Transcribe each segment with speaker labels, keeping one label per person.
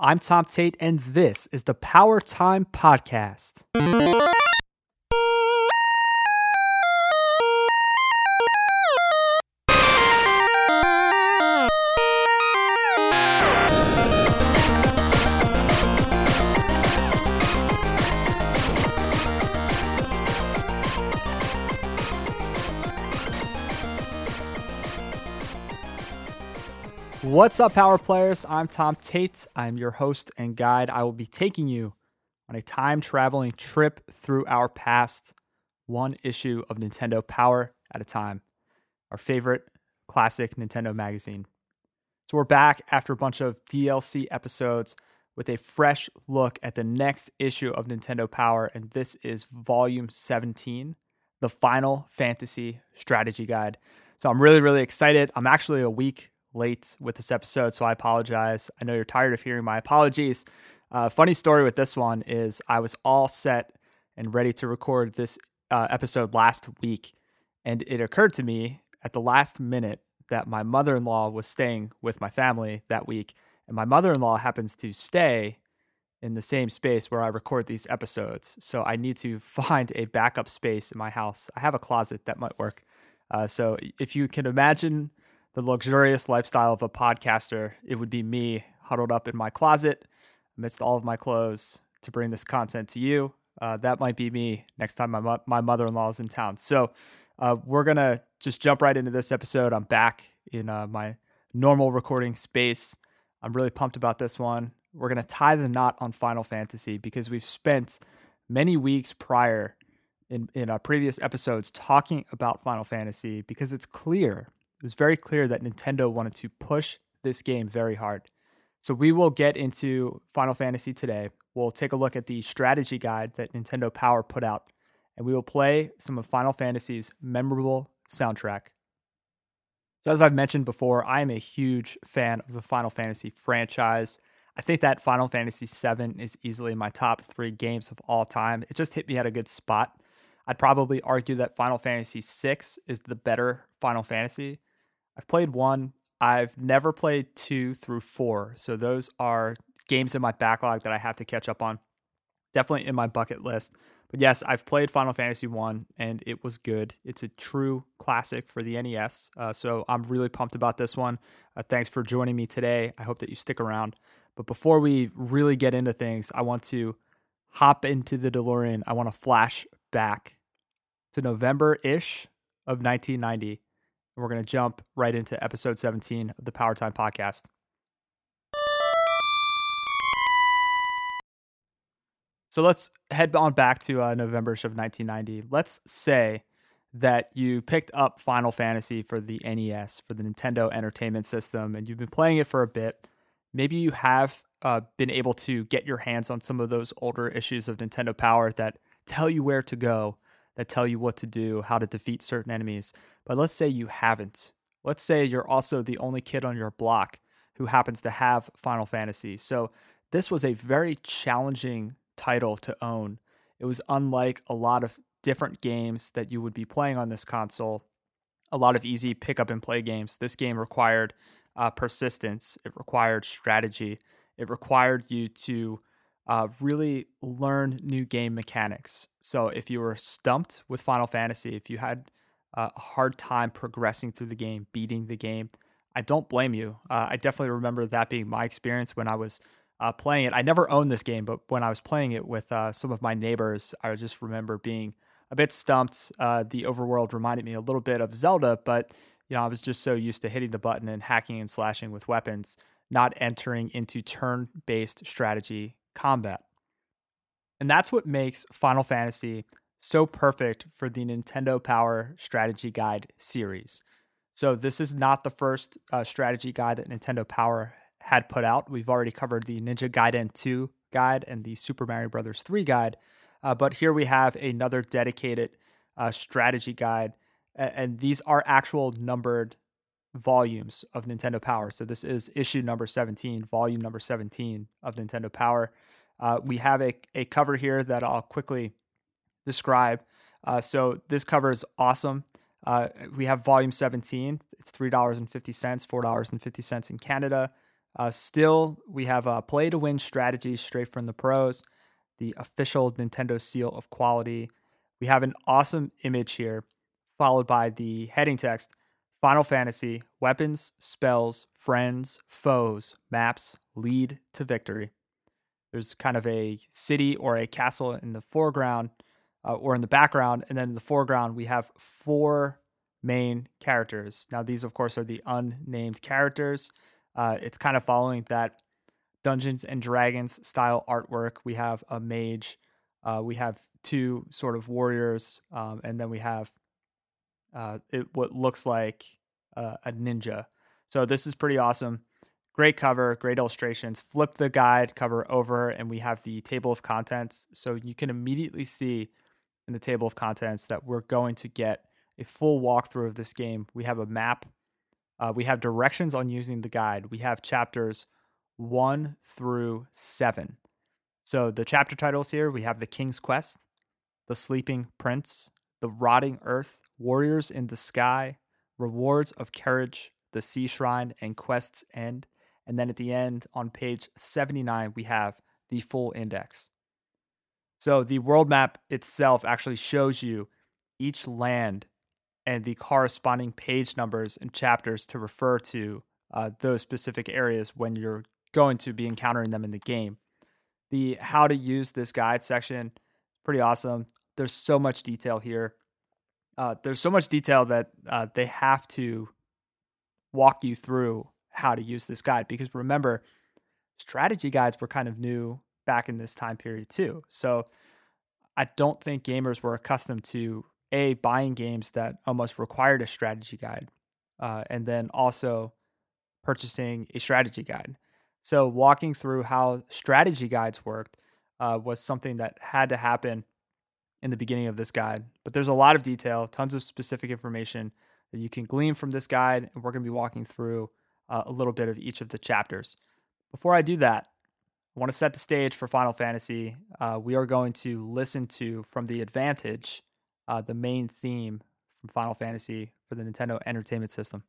Speaker 1: I'm Tom Tate, and this is the Power Time Podcast. What's up, Power Players? I'm Tom Tate. I'm your host and guide. I will be taking you on a time traveling trip through our past, one issue of Nintendo Power at a time, our favorite classic Nintendo magazine. So, we're back after a bunch of DLC episodes with a fresh look at the next issue of Nintendo Power, and this is volume 17, the Final Fantasy Strategy Guide. So, I'm really, really excited. I'm actually a week late with this episode, so I apologize. I know you're tired of hearing my apologies. Uh, funny story with this one is I was all set and ready to record this uh, episode last week, and it occurred to me at the last minute that my mother in law was staying with my family that week, and my mother in law happens to stay in the same space where I record these episodes. So I need to find a backup space in my house. I have a closet that might work. Uh, so if you can imagine the luxurious lifestyle of a podcaster, it would be me huddled up in my closet amidst all of my clothes to bring this content to you. Uh, that might be me next time my, mo- my mother in law is in town. So uh, we're going to just jump right into this episode. I'm back in uh, my normal recording space. I'm really pumped about this one. We're going to tie the knot on Final Fantasy because we've spent many weeks prior in, in our previous episodes talking about Final Fantasy because it's clear it was very clear that Nintendo wanted to push this game very hard. So we will get into Final Fantasy today. We'll take a look at the strategy guide that Nintendo Power put out, and we will play some of Final Fantasy's memorable soundtrack. So, as I've mentioned before, I am a huge fan of the Final Fantasy franchise. I think that Final Fantasy VII is easily my top three games of all time. It just hit me at a good spot. I'd probably argue that Final Fantasy VI is the better Final Fantasy. I've played one. I've never played two through four. So those are games in my backlog that I have to catch up on. Definitely in my bucket list. But yes, I've played Final Fantasy one and it was good. It's a true classic for the NES. Uh, so I'm really pumped about this one. Uh, thanks for joining me today. I hope that you stick around. But before we really get into things, I want to hop into the DeLorean. I want to flash back to November ish of 1990 and we're going to jump right into episode 17 of the Power Time podcast. So let's head on back to uh, November of 1990. Let's say that you picked up Final Fantasy for the NES, for the Nintendo Entertainment System, and you've been playing it for a bit. Maybe you have uh, been able to get your hands on some of those older issues of Nintendo Power that tell you where to go that tell you what to do, how to defeat certain enemies. But let's say you haven't. Let's say you're also the only kid on your block who happens to have Final Fantasy. So this was a very challenging title to own. It was unlike a lot of different games that you would be playing on this console, a lot of easy pick up and play games. This game required uh, persistence, it required strategy, it required you to uh, really learn new game mechanics. So if you were stumped with Final Fantasy, if you had a hard time progressing through the game, beating the game, I don't blame you. Uh, I definitely remember that being my experience when I was uh, playing it. I never owned this game, but when I was playing it with uh, some of my neighbors, I just remember being a bit stumped. Uh, the overworld reminded me a little bit of Zelda, but you know I was just so used to hitting the button and hacking and slashing with weapons, not entering into turn-based strategy combat. And that's what makes Final Fantasy so perfect for the Nintendo Power Strategy Guide series. So, this is not the first uh, strategy guide that Nintendo Power had put out. We've already covered the Ninja Gaiden 2 guide and the Super Mario Brothers 3 guide. Uh, but here we have another dedicated uh, strategy guide. And these are actual numbered volumes of Nintendo Power. So, this is issue number 17, volume number 17 of Nintendo Power. Uh, we have a, a cover here that I'll quickly describe. Uh, so this cover is awesome. Uh, we have volume 17. It's $3.50, $4.50 in Canada. Uh, still, we have a play to win strategy straight from the pros, the official Nintendo seal of quality. We have an awesome image here, followed by the heading text Final Fantasy, weapons, spells, friends, foes, maps, lead to victory. There's kind of a city or a castle in the foreground uh, or in the background. And then in the foreground, we have four main characters. Now, these, of course, are the unnamed characters. Uh, it's kind of following that Dungeons and Dragons style artwork. We have a mage, uh, we have two sort of warriors, um, and then we have uh, it, what looks like uh, a ninja. So this is pretty awesome. Great cover, great illustrations. Flip the guide cover over, and we have the table of contents. So you can immediately see in the table of contents that we're going to get a full walkthrough of this game. We have a map, uh, we have directions on using the guide, we have chapters one through seven. So the chapter titles here we have The King's Quest, The Sleeping Prince, The Rotting Earth, Warriors in the Sky, Rewards of Courage, The Sea Shrine, and Quest's End. And then at the end on page 79, we have the full index. So the world map itself actually shows you each land and the corresponding page numbers and chapters to refer to uh, those specific areas when you're going to be encountering them in the game. The how to use this guide section pretty awesome. There's so much detail here. Uh, there's so much detail that uh, they have to walk you through how to use this guide because remember, strategy guides were kind of new back in this time period too. So I don't think gamers were accustomed to a buying games that almost required a strategy guide, uh, and then also purchasing a strategy guide. So walking through how strategy guides worked uh, was something that had to happen in the beginning of this guide. But there's a lot of detail, tons of specific information that you can glean from this guide, and we're going to be walking through uh, a little bit of each of the chapters. Before I do that, I want to set the stage for Final Fantasy. Uh, we are going to listen to from the Advantage, uh, the main theme from Final Fantasy for the Nintendo Entertainment System.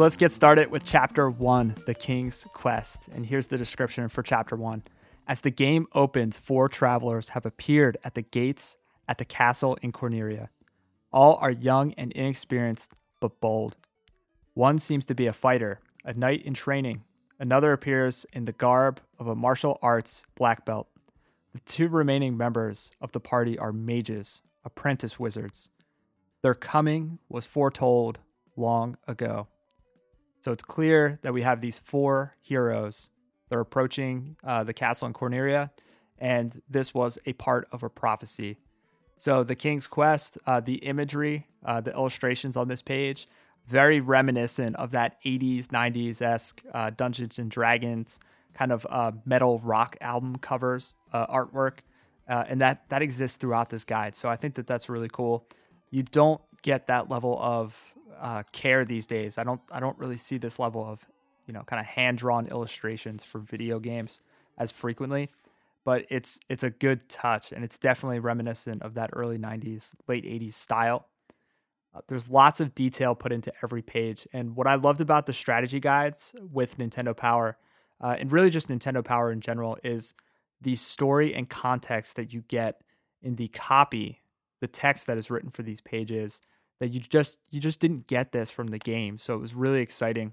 Speaker 1: So let's get started with chapter one, The King's Quest. And here's the description for chapter one. As the game opens, four travelers have appeared at the gates at the castle in Corneria. All are young and inexperienced, but bold. One seems to be a fighter, a knight in training. Another appears in the garb of a martial arts black belt. The two remaining members of the party are mages, apprentice wizards. Their coming was foretold long ago. So it's clear that we have these four heroes They're approaching uh, the castle in Corneria, and this was a part of a prophecy. So the King's Quest, uh, the imagery, uh, the illustrations on this page, very reminiscent of that 80s, 90s esque uh, Dungeons and Dragons kind of uh, metal rock album covers uh, artwork, and that that exists throughout this guide. So I think that that's really cool. You don't get that level of uh, care these days. I don't I don't really see this level of you know kind of hand drawn illustrations for video games as frequently, but it's it's a good touch and it's definitely reminiscent of that early '90s, late '80s style. Uh, there's lots of detail put into every page. And what I loved about the strategy guides with Nintendo Power, uh, and really just Nintendo Power in general, is the story and context that you get in the copy, the text that is written for these pages that you just you just didn't get this from the game. So it was really exciting.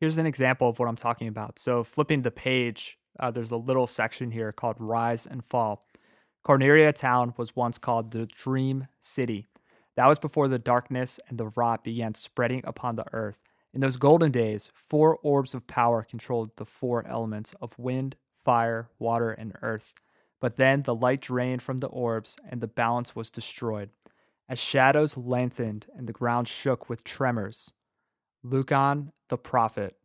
Speaker 1: Here's an example of what I'm talking about. So flipping the page, uh, there's a little section here called Rise and Fall. Corneria town was once called the Dream City. That was before the darkness and the rot began spreading upon the earth. In those golden days, four orbs of power controlled the four elements of wind, fire, water, and earth. But then the light drained from the orbs, and the balance was destroyed. As shadows lengthened and the ground shook with tremors, Lukahn the prophet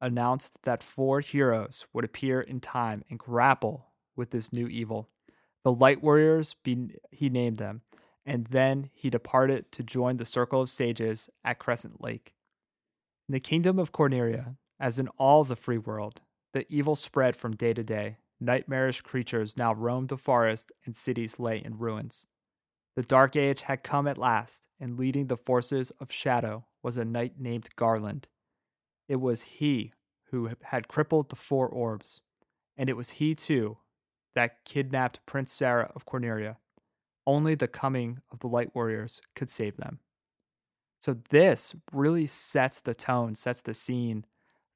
Speaker 1: announced that four heroes would appear in time and grapple with this new evil. The Light Warriors, he named them, and then he departed to join the circle of sages at Crescent Lake. In the kingdom of Corneria, as in all the free world, the evil spread from day to day. Nightmarish creatures now roamed the forest, and cities lay in ruins. The Dark Age had come at last, and leading the forces of shadow was a knight named Garland. It was he who had crippled the four orbs, and it was he, too, that kidnapped Prince Sarah of Corneria. Only the coming of the Light Warriors could save them. So, this really sets the tone, sets the scene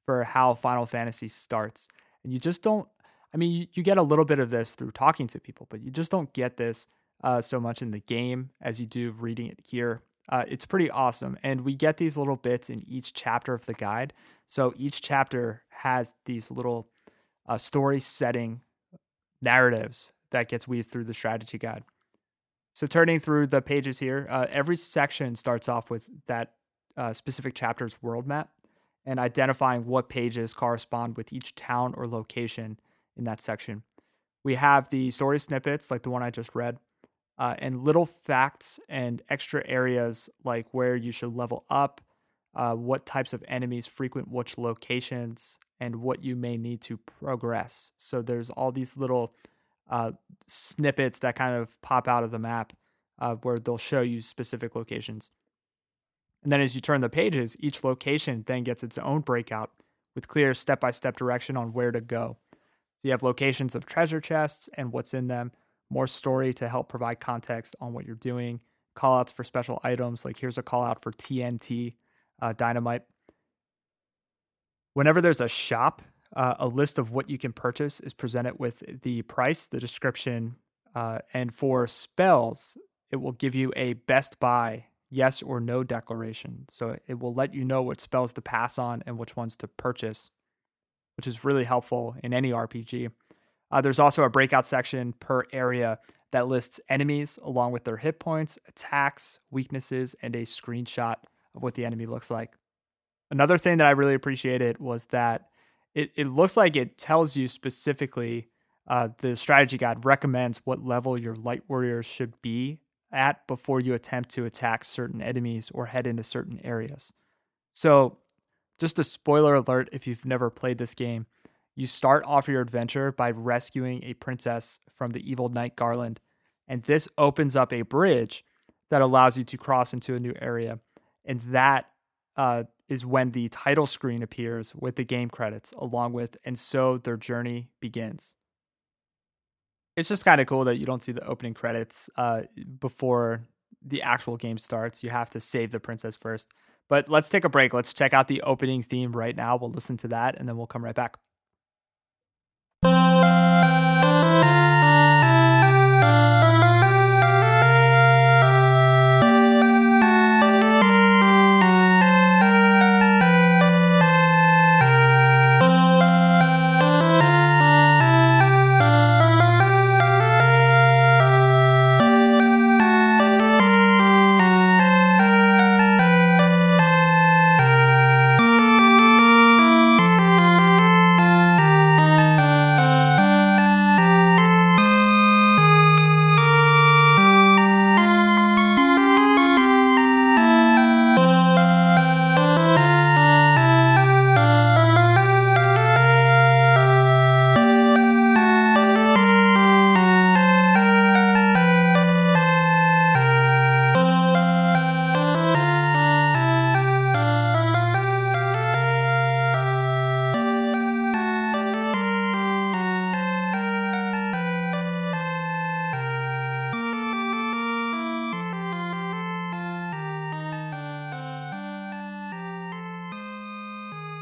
Speaker 1: for how Final Fantasy starts. And you just don't, I mean, you, you get a little bit of this through talking to people, but you just don't get this uh, so much in the game as you do reading it here. Uh, it's pretty awesome. And we get these little bits in each chapter of the guide. So each chapter has these little uh, story setting narratives that gets weaved through the strategy guide. So turning through the pages here, uh, every section starts off with that uh, specific chapter's world map and identifying what pages correspond with each town or location in that section. We have the story snippets, like the one I just read, uh, and little facts and extra areas like where you should level up, uh, what types of enemies frequent which locations, and what you may need to progress. So there's all these little uh, snippets that kind of pop out of the map uh, where they'll show you specific locations. And then as you turn the pages, each location then gets its own breakout with clear step by step direction on where to go. So you have locations of treasure chests and what's in them more story to help provide context on what you're doing, call outs for special items, like here's a call out for TNT uh, dynamite. Whenever there's a shop, uh, a list of what you can purchase is presented with the price, the description, uh, and for spells, it will give you a best buy, yes or no declaration. So it will let you know what spells to pass on and which ones to purchase, which is really helpful in any RPG. Uh, there's also a breakout section per area that lists enemies along with their hit points, attacks, weaknesses, and a screenshot of what the enemy looks like. Another thing that I really appreciated was that it, it looks like it tells you specifically uh, the strategy guide recommends what level your light warriors should be at before you attempt to attack certain enemies or head into certain areas. So, just a spoiler alert if you've never played this game, you start off your adventure by rescuing a princess from the evil knight Garland, and this opens up a bridge that allows you to cross into a new area. And that uh, is when the title screen appears with the game credits, along with, and so their journey begins. It's just kind of cool that you don't see the opening credits uh, before the actual game starts. You have to save the princess first. But let's take a break. Let's check out the opening theme right now. We'll listen to that and then we'll come right back.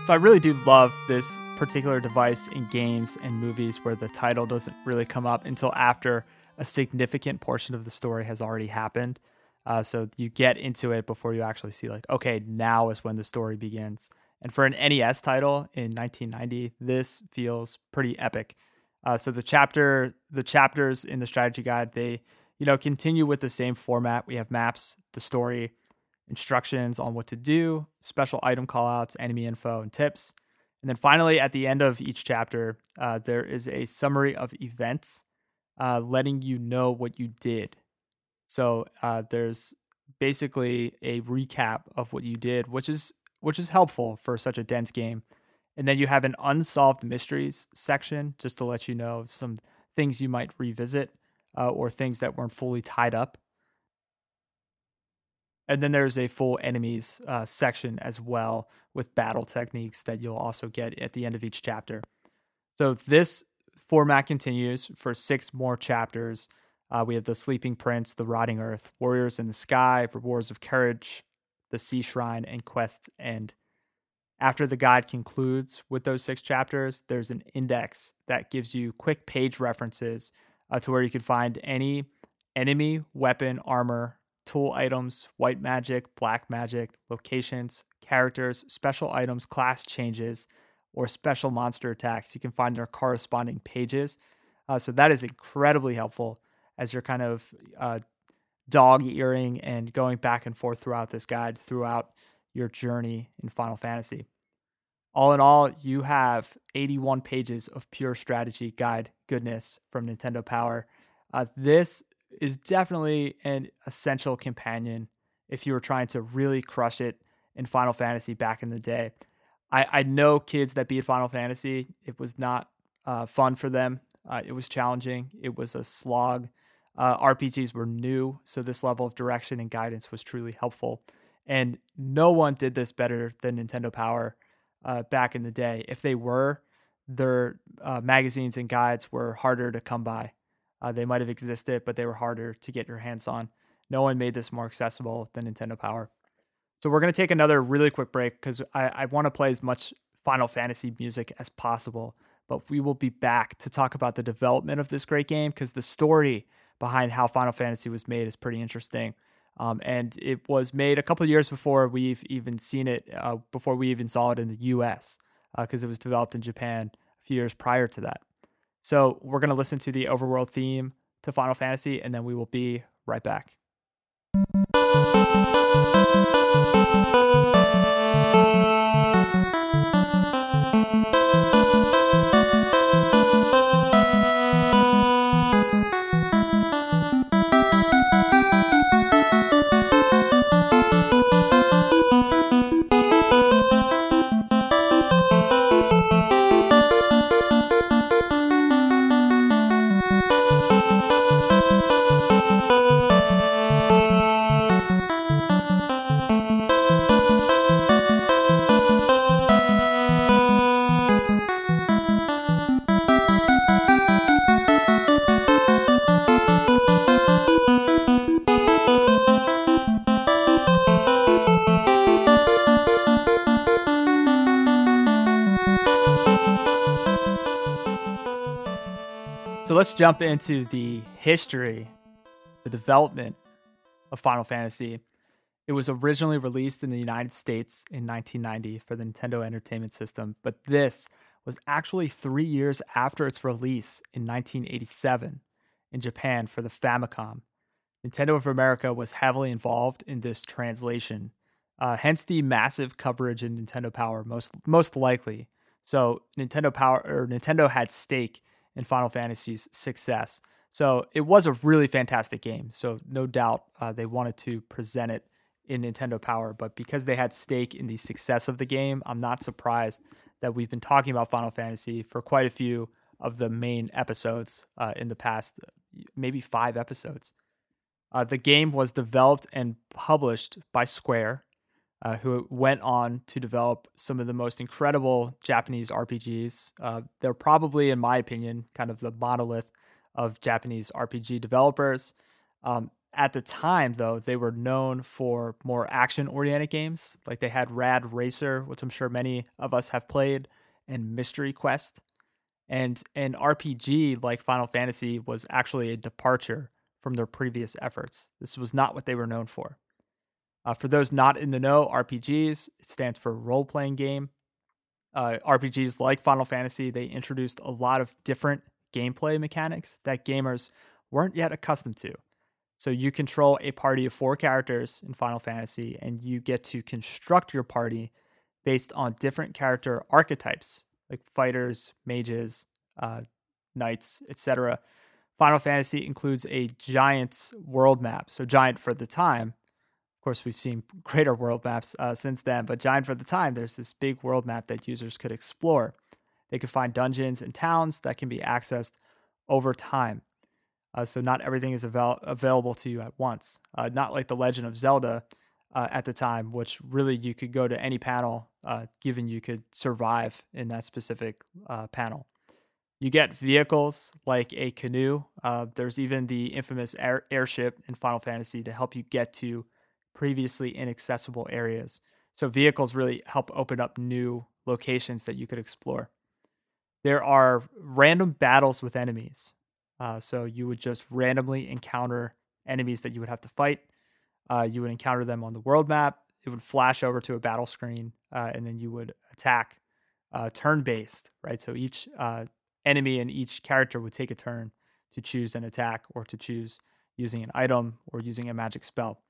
Speaker 1: So I really do love this particular device in games and movies where the title doesn't really come up until after a significant portion of the story has already happened. Uh, so you get into it before you actually see, like, okay, now is when the story begins. And for an NES title in 1990, this feels pretty epic. Uh, so the chapter, the chapters in the strategy guide, they, you know, continue with the same format. We have maps, the story, instructions on what to do, special item callouts, enemy info, and tips. And then finally, at the end of each chapter, uh, there is a summary of events, uh, letting you know what you did. So uh, there's basically a recap of what you did, which is which is helpful for such a dense game. And then you have an unsolved mysteries section just to let you know some things you might revisit uh, or things that weren't fully tied up. And then there's a full enemies uh, section as well with battle techniques that you'll also get at the end of each chapter. So this format continues for six more chapters. Uh, we have the Sleeping Prince, the Rotting Earth, Warriors in the Sky, Rewards of Courage, the Sea Shrine, and Quest's End. After the guide concludes with those six chapters, there's an index that gives you quick page references uh, to where you can find any enemy, weapon, armor, tool items, white magic, black magic, locations, characters, special items, class changes, or special monster attacks. You can find their corresponding pages. Uh, so that is incredibly helpful as you're kind of uh, dog earing and going back and forth throughout this guide throughout your journey in Final Fantasy. All in all, you have 81 pages of pure strategy guide goodness from Nintendo Power. Uh, this is definitely an essential companion if you were trying to really crush it in Final Fantasy back in the day. I, I know kids that beat Final Fantasy. It was not uh, fun for them. Uh, it was challenging. It was a slog. Uh, RPGs were new, so this level of direction and guidance was truly helpful. And no one did this better than Nintendo Power uh, back in the day. If they were, their uh, magazines and guides were harder to come by. Uh, they might have existed, but they were harder to get your hands on. No one made this more accessible than Nintendo Power. So we're going to take another really quick break because I, I want to play as much Final Fantasy music as possible. But we will be back to talk about the development of this great game because the story behind how Final Fantasy was made is pretty interesting. Um, and it was made a couple years before we've even seen it, uh, before we even saw it in the US, because uh, it was developed in Japan a few years prior to that. So we're going to listen to the overworld theme to Final Fantasy, and then we will be right back. Let's jump into the history, the development of Final Fantasy. It was originally released in the United States in 1990 for the Nintendo Entertainment System, but this was actually three years after its release in 1987 in Japan for the Famicom. Nintendo of America was heavily involved in this translation, uh, hence the massive coverage in Nintendo Power, most most likely. So Nintendo Power or Nintendo had stake in Final Fantasy's success. So it was a really fantastic game. So no doubt uh, they wanted to present it in Nintendo Power, but because they had stake in the success of the game, I'm not surprised that we've been talking about Final Fantasy for quite a few of the main episodes uh, in the past, maybe five episodes. Uh, the game was developed and published by Square, uh, who went on to develop some of the most incredible Japanese RPGs. Uh, they're probably, in my opinion, kind of the monolith of Japanese RPG developers. Um, At the time, though, they were known for more action oriented games. Like they had Rad Racer, which I'm sure many of us have played, and Mystery Quest. And an RPG like Final Fantasy was actually a departure from their previous efforts. This was not what they were known for. Uh, for those not in the know, RPGs, it stands for role playing game. Uh, RPGs like Final Fantasy, they introduced a lot of different gameplay mechanics that gamers weren't yet accustomed to. So you control a party of four characters in Final Fantasy, and you get to construct your party based on different character archetypes, like fighters, mages, uh, knights, etc. Final Fantasy includes a giant world map. So giant for the time. Course, we've seen greater world maps uh, since then, but giant for the time. There's this big world map that users could explore. They could find dungeons and towns that can be accessed over time. Uh, so not everything is avail- available to you at once. Uh, not like the Legend of Zelda uh, at the time, which really you could go to any panel, uh, given you could survive in that specific uh, panel. You get vehicles like a canoe. There's even the infamous air- airship in Final Fantasy to help you get to previously inaccessible areas. So vehicles really help open up new locations that you could explore. There are random battles with enemies. Uh, so you would just randomly encounter enemies that you would have to fight. Uh, you would encounter them on the world map. It would flash over to a battle screen, uh, and then you would attack uh, turn based, right? So each uh, enemy and each character would take a turn to choose an attack or to choose using an item or using a magic spell.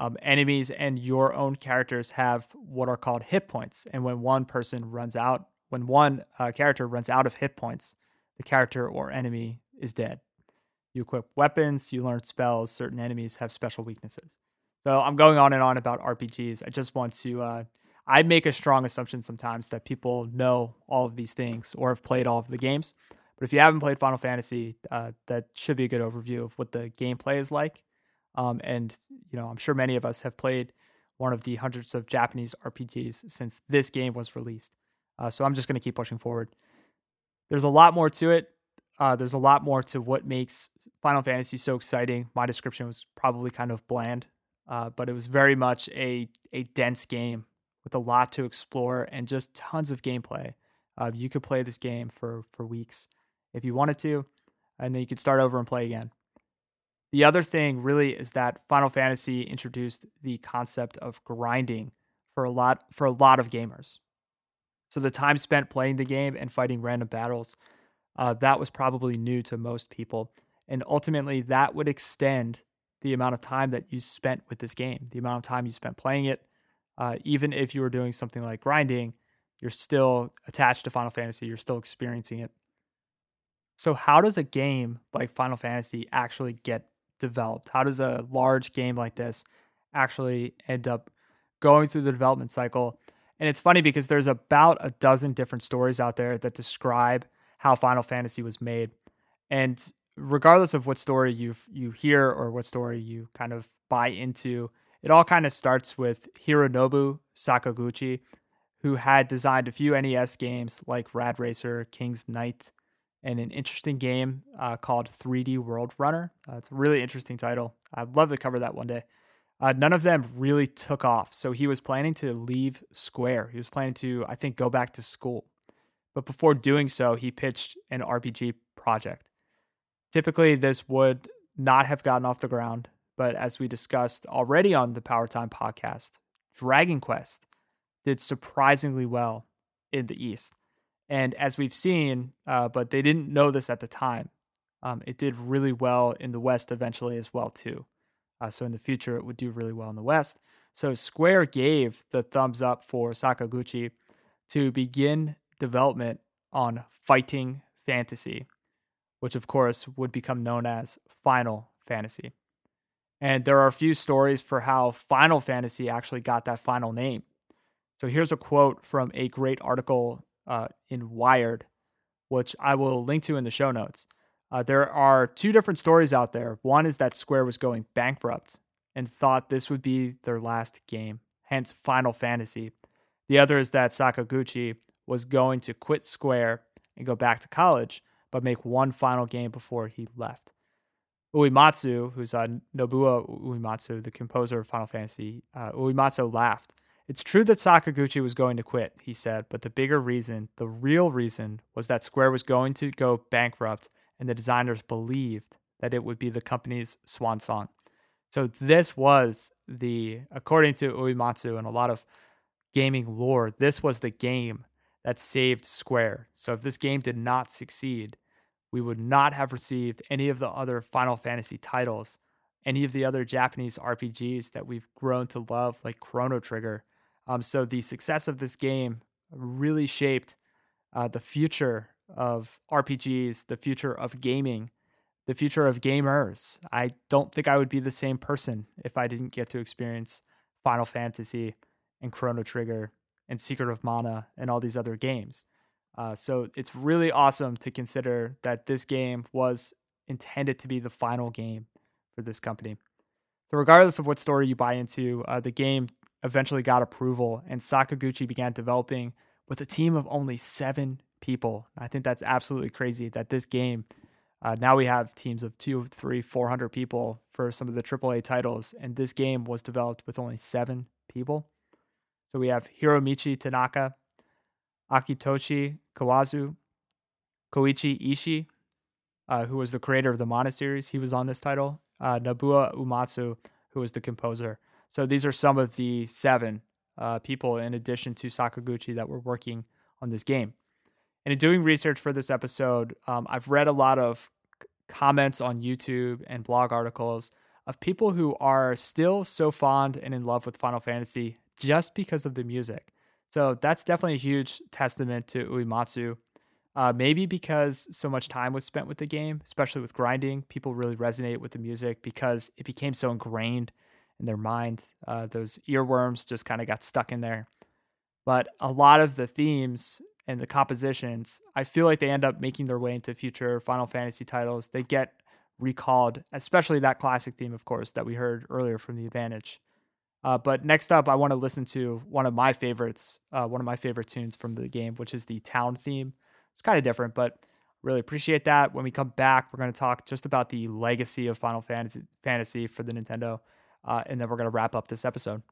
Speaker 1: Um, enemies and your own characters have what are called hit points. And when one person runs out, when one uh, character runs out of hit points, the character or enemy is dead. You equip weapons, you learn spells, certain enemies have special weaknesses. So I'm going on and on about RPGs. I just want to, uh, I make a strong assumption sometimes that people know all of these things or have played all of the games. But if you haven't played Final Fantasy, uh, that should be a good overview of what the gameplay is like. Um, and, you know, I'm sure many of us have played one of the hundreds of Japanese RPGs since this game was released. Uh, so I'm just going to keep pushing forward. There's a lot more to it. Uh, there's a lot more to what makes Final Fantasy so exciting. My description was probably kind of bland, uh, but it was very much a a dense game with a lot to explore and just tons of gameplay. Uh, you could play this game for for weeks if you wanted to, and then you could start over and play again. The other thing really is that Final Fantasy introduced the concept of grinding for a lot for a lot of gamers. So the time spent playing the game and fighting random battles uh, that was probably new to most people. And ultimately, that would extend the amount of time that you spent with this game, the amount of time you spent playing it. Uh, even if you were doing something like grinding, you're still attached to Final Fantasy, you're still experiencing it. So, how does a game like Final Fantasy actually get developed? How does a large game like this actually end up going through the development cycle? And it's funny because there's about a dozen different stories out there that describe how Final Fantasy was made. And regardless of what story you you hear or what story you kind of buy into, it all kind of starts with Hironobu Sakaguchi, who had designed a few NES games like Rad Racer, King's Knight, and an interesting game uh, called 3D World Runner. Uh, it's a really interesting title. I'd love to cover that one day. Uh, none of them really took off. So he was planning to leave Square. He was planning to, I think, go back to school but before doing so, he pitched an RPG project. Typically, this would not have gotten off the ground, but as we discussed already on the Power Time podcast, Dragon Quest did surprisingly well in the East. And as we've seen, uh, but they didn't know this at the time, um, it did really well in the West eventually as well too. Uh, so in the future, it would do really well in the West. So Square gave the thumbs up for Sakaguchi to begin development on Fighting Fantasy, which of course would become known as Final Fantasy. And there are a few stories for how Final Fantasy actually got that final name. So here's a quote from a great article uh, in Wired, which I will link to in the show notes. Uh, there are two different stories out there. One is that Square was going bankrupt and thought this would be their last game, hence Final Fantasy. The other is that Sakaguchi was going to quit Square and go back to college, but make one final game before he left. Uematsu, who's uh, Nobuo Uematsu, the composer of Final Fantasy, uh, Uematsu laughed. It's true that Sakaguchi was going to quit, he said, but the bigger reason, the real reason, was that Square was going to go bankrupt and the designers believed that it would be the company's swan song. So this was the, according to Uematsu and a lot of gaming lore, this was the game that saved Square. So if this game did not succeed, we would not have received any of the other Final Fantasy titles, any of the other Japanese RPGs that we've grown to love, like Chrono Trigger. Um, so the success of this game really shaped uh, the future of RPGs, the future of gaming, the future of gamers. I don't think I would be the same person if I didn't get to experience Final Fantasy and Chrono Trigger and Secret of Mana and all these other games. Uh, so it's really awesome to consider that this game was intended to be the final game for this company. So, regardless of what story you buy into, uh, the game eventually got approval, and Sakaguchi began developing with a team of only seven people. I think that's absolutely crazy that this game, uh, now we have teams of two, three, four hundred people for some of the AAA titles, and this game was developed with only seven people. So we have Hiromichi Tanaka, Akitoshi Kawazu, Koichi Ishii, uh, who was the creator of the Mana series. He was on this title. Uh, Nobuo Uematsu, who was the composer. So these are some of the seven uh, people, in addition to Sakaguchi, that were working on this game. And in doing research for this episode, um, I've read a lot of comments on YouTube and blog articles of people who are still so fond and in love with Final Fantasy just because of the music. So that's definitely a huge testament to Uematsu. Uh, maybe because so much time was spent with the game, especially with grinding, people really resonate with the music because it became so ingrained in their mind. Uh, those earworms just kind of got stuck in there. But a lot of the themes and the compositions, I feel like they end up making their way into future Final Fantasy titles. They get recalled, especially that classic theme, of course, that we heard earlier from the Advantage. Uh, but next up, I want to listen to one of my favorites, uh, one of my favorite tunes from the game, which is the town theme. It's kind of different, but really appreciate that. When we come back, we're going to talk just about the legacy of Final Fantasy, Fantasy for the Nintendo, uh, and then we're going to wrap up this episode.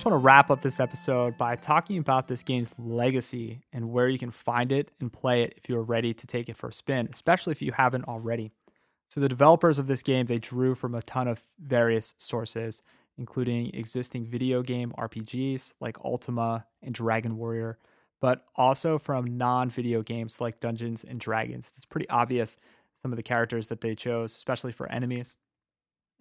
Speaker 1: Just want to wrap up this episode by talking about this game's legacy and where you can find it and play it if you are ready to take it for a spin, especially if you haven't already. So the developers of this game, they drew from a ton of various sources, including existing video game RPGs like Ultima and Dragon Warrior, but also from non-video games like Dungeons and Dragons. It's pretty obvious some of the characters that they chose, especially for enemies.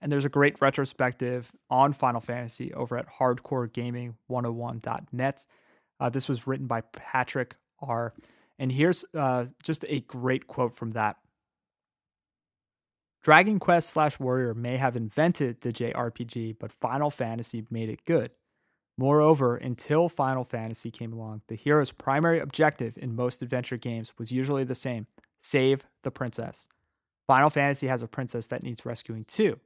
Speaker 1: And there's a great retrospective on Final Fantasy over at hardcoregaming101.net. Uh, this was written by Patrick R. And here's uh, just a great quote from that. Dragon Quest slash Warrior may have invented the JRPG, but Final Fantasy made it good. Moreover, until Final Fantasy came along, the hero's primary objective in most adventure games was usually the same save the princess. Final Fantasy has a princess that needs rescuing too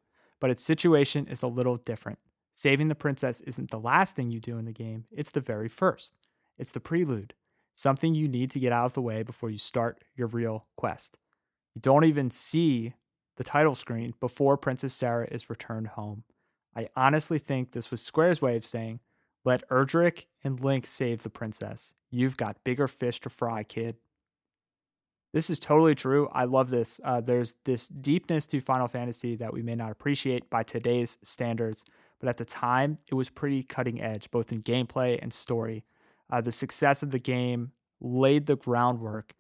Speaker 1: but its situation is a little different. Saving the princess isn't the last thing you do in the game, it's the very first. It's the prelude, something you need to get out of the way before you start your real quest. You don't even see the title screen before Princess Sarah is returned home. I honestly think this was Square's way of saying, let Erdrick and Link save the princess. You've got bigger fish to fry, kid. This is totally true. I love this. Uh, there's this deepness to Final Fantasy that we may not appreciate by today's standards, but at the time, it was pretty cutting edge, both in gameplay and story. Uh, the success of the game laid the groundwork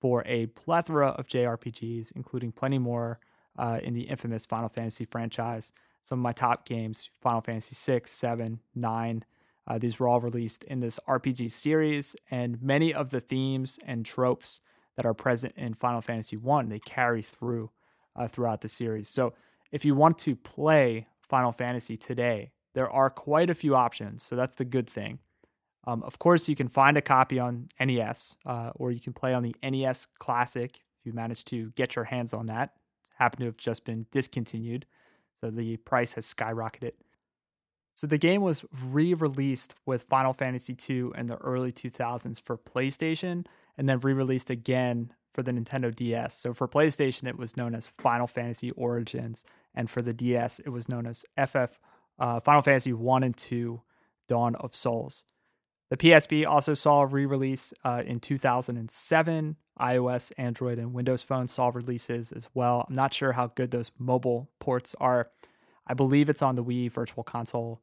Speaker 1: for a plethora of JRPGs, including plenty more uh, in the infamous Final Fantasy franchise. Some of my top games Final Fantasy 6, 7, 9. Uh, these were all released in this RPG series, and many of the themes and tropes that are present in Final Fantasy 1 they carry through uh, throughout the series. So, if you want to play Final Fantasy today, there are quite a few options. So, that's the good thing. Um, of course, you can find a copy on NES, uh, or you can play on the NES Classic if you manage to get your hands on that. Happen to have just been discontinued, so the price has skyrocketed. So the game was re-released with Final Fantasy II in the early 2000s for PlayStation, and then re-released again for the Nintendo DS. So for PlayStation, it was known as Final Fantasy Origins, and for the DS, it was known as FF uh, Final Fantasy One and Two: Dawn of Souls. The PSP also saw a re release uh, in 2007. iOS, Android, and Windows phones saw releases as well. I'm not sure how good those mobile ports are. I believe it's on the Wii Virtual Console,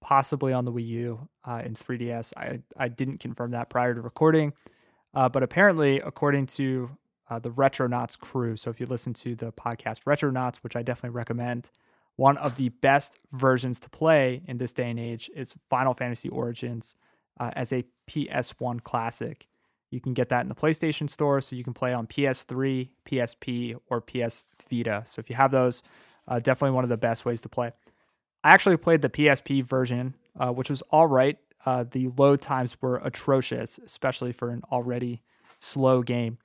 Speaker 1: possibly on the Wii U uh, and 3DS. I, I didn't confirm that prior to recording, uh, but apparently, according to uh, the Retronauts crew, so if you listen to the podcast Retronauts, which I definitely recommend, one of the best versions to play in this day and age is Final Fantasy Origins uh, as a PS1 classic. You can get that in the PlayStation Store, so you can play on PS3, PSP, or PS Vita. So if you have those, uh, definitely one of the best ways to play. I actually played the PSP version, uh, which was all right. Uh, the load times were atrocious, especially for an already slow game.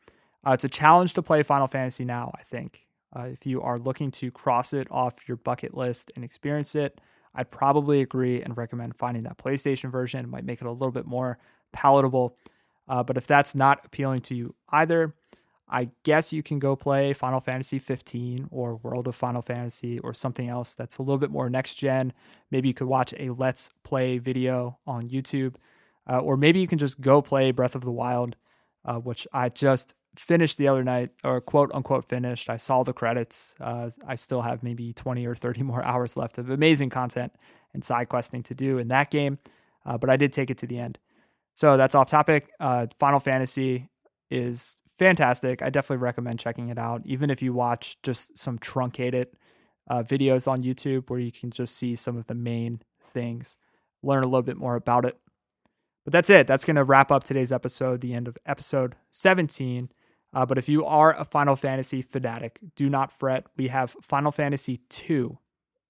Speaker 1: Uh, it's a challenge to play Final Fantasy now, I think. Uh, if you are looking to cross it off your bucket list and experience it, I'd probably agree and recommend finding that PlayStation version. It might make it a little bit more palatable. Uh, but if that's not appealing to you either, I guess you can go play Final Fantasy 15 or World of Final Fantasy or something else that's a little bit more next gen. Maybe you could watch a Let's Play video on YouTube, uh, or maybe you can just go play Breath of the Wild, uh, which I just finished the other night, or quote unquote finished. I saw the credits. Uh, I still have maybe 20 or 30 more hours left of amazing content and side questing to do in that game, uh, but I did take it to the end. So that's off topic. Uh, Final Fantasy is fantastic. I definitely recommend checking it out, even if you watch just some truncated uh, videos on YouTube where you can just see some of the main things, learn a little bit more about it. But that's it. That's going to wrap up today's episode, the end of episode 17. Uh, but if you are a Final Fantasy fanatic, do not fret. We have Final Fantasy 2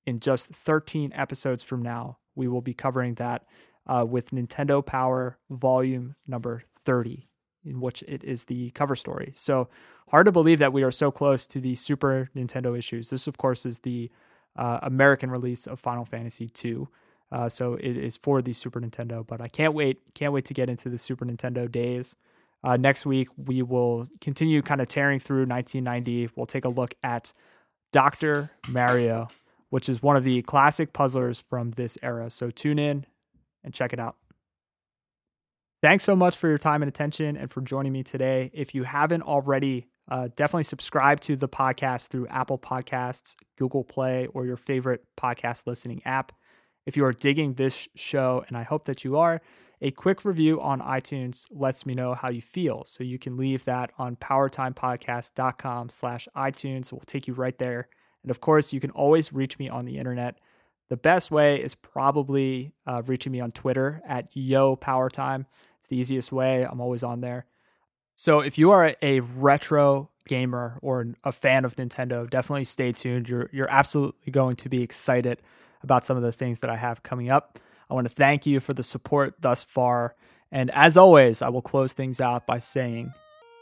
Speaker 1: in just 13 episodes from now. We will be covering that uh, with Nintendo Power Volume number 30, in which it is the cover story. So hard to believe that we are so close to the Super Nintendo issues. This, of course, is the uh, American release of Final Fantasy 2. Uh, so it is for the Super Nintendo, but I can't wait. Can't wait to get into the Super Nintendo days. Uh, next week, we will continue kind of tearing through 1990. We'll take a look at Dr. Mario, which is one of the classic puzzlers from this era. So tune in and check it out. Thanks so much for your time and attention and for joining me today. If you haven't already, uh, definitely subscribe to the podcast through Apple Podcasts, Google Play, or your favorite podcast listening app. If you are digging this show, and I hope that you are, a quick review on iTunes lets me know how you feel. So you can leave that on powertimepodcast.com slash iTunes. We'll take you right there. And of course, you can always reach me on the internet. The best way is probably uh, reaching me on Twitter at Yo Powertime. It's the easiest way. I'm always on there. So if you are a retro gamer or a fan of Nintendo, definitely stay tuned. You're you're absolutely going to be excited about some of the things that I have coming up. I want to thank you for the support thus far. And as always, I will close things out by saying,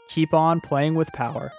Speaker 1: keep on playing with power.